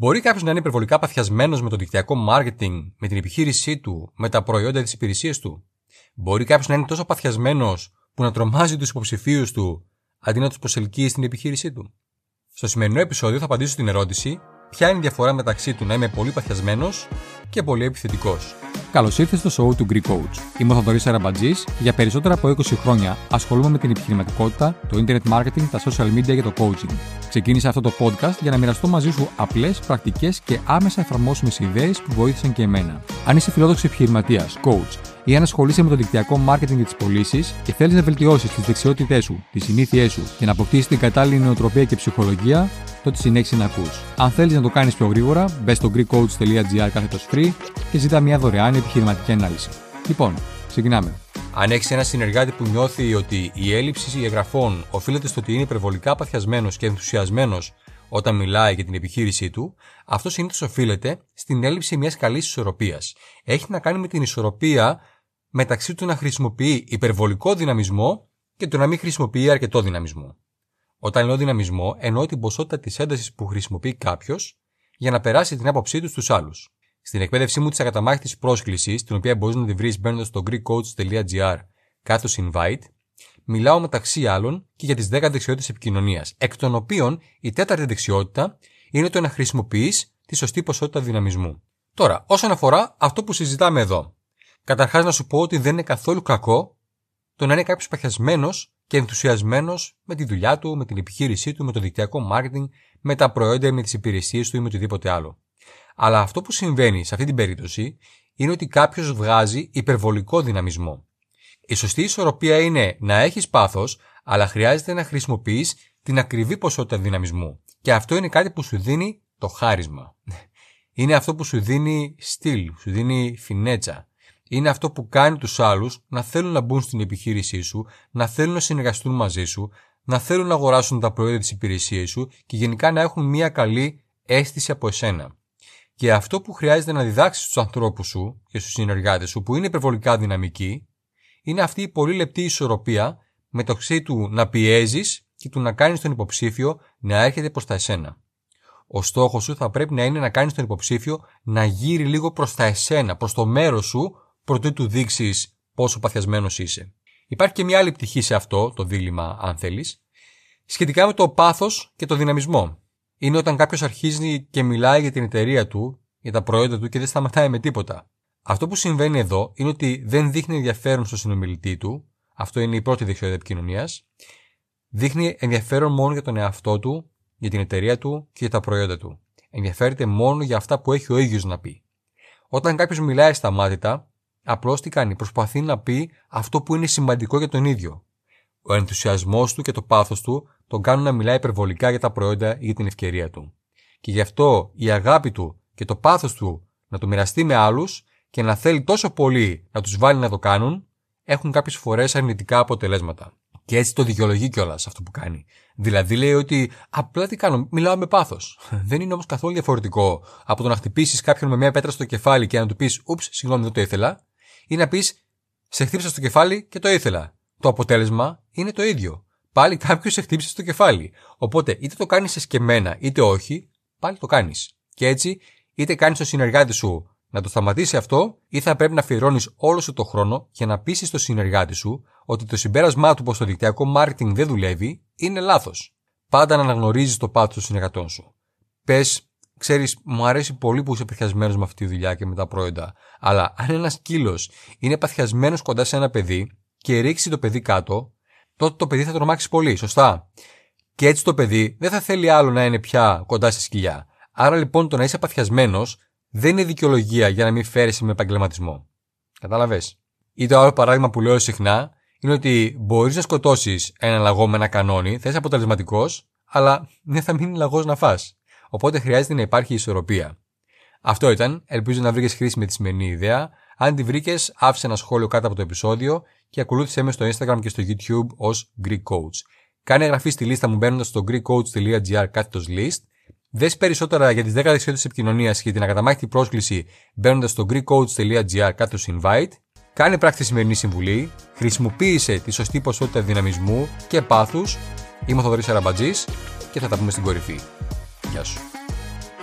Μπορεί κάποιος να είναι υπερβολικά παθιασμένος με το δικτυακό marketing, με την επιχείρησή του, με τα προϊόντα της υπηρεσίας του. Μπορεί κάποιος να είναι τόσο παθιασμένος που να τρομάζει τους υποψηφίους του αντί να τους προσελκύει στην επιχείρησή του. Στο σημερινό επεισόδιο θα απαντήσω στην ερώτηση ποια είναι η διαφορά μεταξύ του να είμαι πολύ παθιασμένος και πολύ επιθετικός. Καλώς ήρθατε στο show του Greek Coach. Είμαι ο Θοδωρής Αραμπατζής. Για περισσότερα από 20 χρόνια ασχολούμαι με την επιχειρηματικότητα, το internet marketing, τα social media και το coaching. Ξεκίνησα αυτό το podcast για να μοιραστώ μαζί σου απλές, πρακτικές και άμεσα εφαρμόσιμες ιδέες που βοήθησαν και εμένα. Αν είσαι φιλόδοξος επιχειρηματίας, coach ή αν ασχολείσαι με το δικτυακό marketing και τις πωλήσεις και θέλεις να βελτιώσεις τις δεξιότητές σου, τις συνήθειές σου και να αποκτήσεις την κατάλληλη νοοτροπία και ψυχολογία, τότε συνέχισε να ακούς. Αν θέλεις να το κάνεις πιο γρήγορα, μπες στο greekcoach.gr κάθετος free και ζητά μια δωρεάν επιχειρηματική ανάλυση. Λοιπόν, ξεκινάμε. Αν έχεις ένα συνεργάτη που νιώθει ότι η έλλειψη εγγραφών οφείλεται στο ότι είναι υπερβολικά παθιασμένος και ενθουσιασμένος όταν μιλάει για την επιχείρησή του, αυτό συνήθως οφείλεται στην έλλειψη μιας καλής ισορροπίας. Έχει να κάνει με την ισορροπία μεταξύ του να χρησιμοποιεί υπερβολικό δυναμισμό και του να μην χρησιμοποιεί αρκετό δυναμισμό. Όταν λέω δυναμισμό, εννοώ την ποσότητα της έντασης που χρησιμοποιεί κάποιος για να περάσει την άποψή του στους άλλους. Στην εκπαίδευσή μου της ακαταμάχητης πρόσκλησης, την οποία μπορείς να τη βρεις μπαίνοντας στο greekcoach.gr κάτω invite, μιλάω μεταξύ άλλων και για τις 10 δεξιότητες επικοινωνίας, εκ των οποίων η τέταρτη δεξιότητα είναι το να χρησιμοποιείς τη σωστή ποσότητα δυναμισμού. Τώρα, όσον αφορά αυτό που συζητάμε εδώ, καταρχάς να σου πω ότι δεν είναι καθόλου κακό το να είναι κάποιος παχιασμένος και ενθουσιασμένος με τη δουλειά του, με την επιχείρησή του, με το δικτυακό marketing, με τα προϊόντα, με τις υπηρεσίες του ή με οτιδήποτε άλλο. Αλλά αυτό που συμβαίνει σε αυτή την περίπτωση είναι ότι κάποιος βγάζει υπερβολικό δυναμισμό. Η σωστή ισορροπία είναι να έχεις πάθος, αλλά χρειάζεται να χρησιμοποιείς την ακριβή ποσότητα δυναμισμού. Και αυτό είναι κάτι που σου δίνει το χάρισμα. Είναι αυτό που σου δίνει στυλ, σου δίνει φινέτσα. Είναι αυτό που κάνει τους άλλους να θέλουν να μπουν στην επιχείρησή σου, να θέλουν να συνεργαστούν μαζί σου, να θέλουν να αγοράσουν τα προϊόντα της υπηρεσίας σου και γενικά να έχουν μια καλή αίσθηση από εσένα. Και αυτό που χρειάζεται να διδάξεις στους ανθρώπους σου και στους συνεργάτες σου που είναι υπερβολικά δυναμικοί, είναι αυτή η πολύ λεπτή ισορροπία μεταξύ του να πιέζεις και του να κάνεις τον υποψήφιο να έρχεται προς τα εσένα. Ο στόχος σου θα πρέπει να είναι να κάνεις τον υποψήφιο να γύρει λίγο προς τα εσένα, προς το μέρος σου, προτού του δείξεις πόσο παθιασμένος είσαι. Υπάρχει και μια άλλη πτυχή σε αυτό το δίλημα, αν θέλεις, σχετικά με το πάθος και το δυναμισμό. Είναι όταν κάποιος αρχίζει και μιλάει για την εταιρεία του, για τα προϊόντα του και δεν σταματάει με τίποτα. Αυτό που συμβαίνει εδώ είναι ότι δεν δείχνει ενδιαφέρον στο συνομιλητή του, αυτό είναι η πρώτη δεξιότητα επικοινωνίας, δείχνει ενδιαφέρον μόνο για τον εαυτό του, για την εταιρεία του και για τα προϊόντα του. Ενδιαφέρεται μόνο για αυτά που έχει ο ίδιος να πει. Όταν κάποιος μιλάει σταμάτητα, απλώς τι κάνει, προσπαθεί να πει αυτό που είναι σημαντικό για τον ίδιο. Ο ενθουσιασμός του και το πάθος του τον κάνουν να μιλάει υπερβολικά για τα προϊόντα ή για την ευκαιρία του. Και γι' αυτό η αγάπη του και το πάθος του να το μοιραστεί με άλλους και να θέλει τόσο πολύ να τους βάλει να το κάνουν, έχουν κάποιες φορές αρνητικά αποτελέσματα. Και έτσι το δικαιολογεί κιόλας αυτό που κάνει. Δηλαδή λέει ότι απλά τι κάνω, μιλάω με πάθος. Δεν είναι όμως καθόλου διαφορετικό από το να χτυπήσεις κάποιον με μια πέτρα στο κεφάλι και να του πεις Ούψ, συγγνώμη, δεν το ήθελα, ή να πεις Σε χτύπησα στο κεφάλι και το ήθελα. Το αποτέλεσμα είναι το ίδιο. Πάλι κάποιος σε χτύπησε στο κεφάλι. Οπότε είτε το κάνεις εσκεμμένα είτε όχι, πάλι το κάνεις. Και έτσι είτε κάνεις το συνεργάτη σου να το σταματήσει αυτό, ή θα πρέπει να αφιερώνεις όλο σου το χρόνο για να πείσει το συνεργάτη σου ότι το συμπέρασμά του πω το δικτυακό marketing δεν δουλεύει είναι λάθος. Πάντα να αναγνωρίζεις το πάθος των συνεργατών σου. Πες, ξέρεις, μου αρέσει πολύ που είσαι παθιασμένο με αυτή τη δουλειά και με τα προϊόντα, αλλά αν ένας κύλος είναι παθιασμένος κοντά σε ένα παιδί και ρίξει το παιδί κάτω, τότε το παιδί θα τρομάξεις πολύ, σωστά. Και έτσι το παιδί δεν θα θέλει άλλο να είναι πια κοντά σε σκυλιά. Άρα λοιπόν το να είσαι παθιασμένος δεν είναι δικαιολογία για να μην φέρεσαι με επαγγελματισμό. Κατάλαβες; Ή το άλλο παράδειγμα που λέω συχνά είναι ότι μπορείς να σκοτώσεις ένα λαγό με ένα κανόνι, θα είσαι αποτελεσματικός, αλλά δεν θα μείνει λαγός να φά. Οπότε χρειάζεται να υπάρχει ισορροπία. Αυτό ήταν. Ελπίζω να βρήκες χρήσιμη τη σημερινή ιδέα. Αν τη βρήκες, άφησε ένα σχόλιο κάτω από το επεισόδιο και ακολούθησε με στο Instagram και στο YouTube ως Greek Coach. Κάνε εγγραφή στη λίστα μου μπαίνοντας στο greekcoach.gr κάθετος list Δες περισσότερα για τις 10 δεξιότητες επικοινωνίας και την ακαταμάχητη πρόσκληση μπαίνοντας στο greekcoach.gr κάτω invite. Κάνε πράξη σημερινή συμβουλή, χρησιμοποίησε τη σωστή ποσότητα δυναμισμού και πάθους. Είμαι ο Θοδωρής Αραμπατζής και θα τα πούμε στην κορυφή. Γεια σου.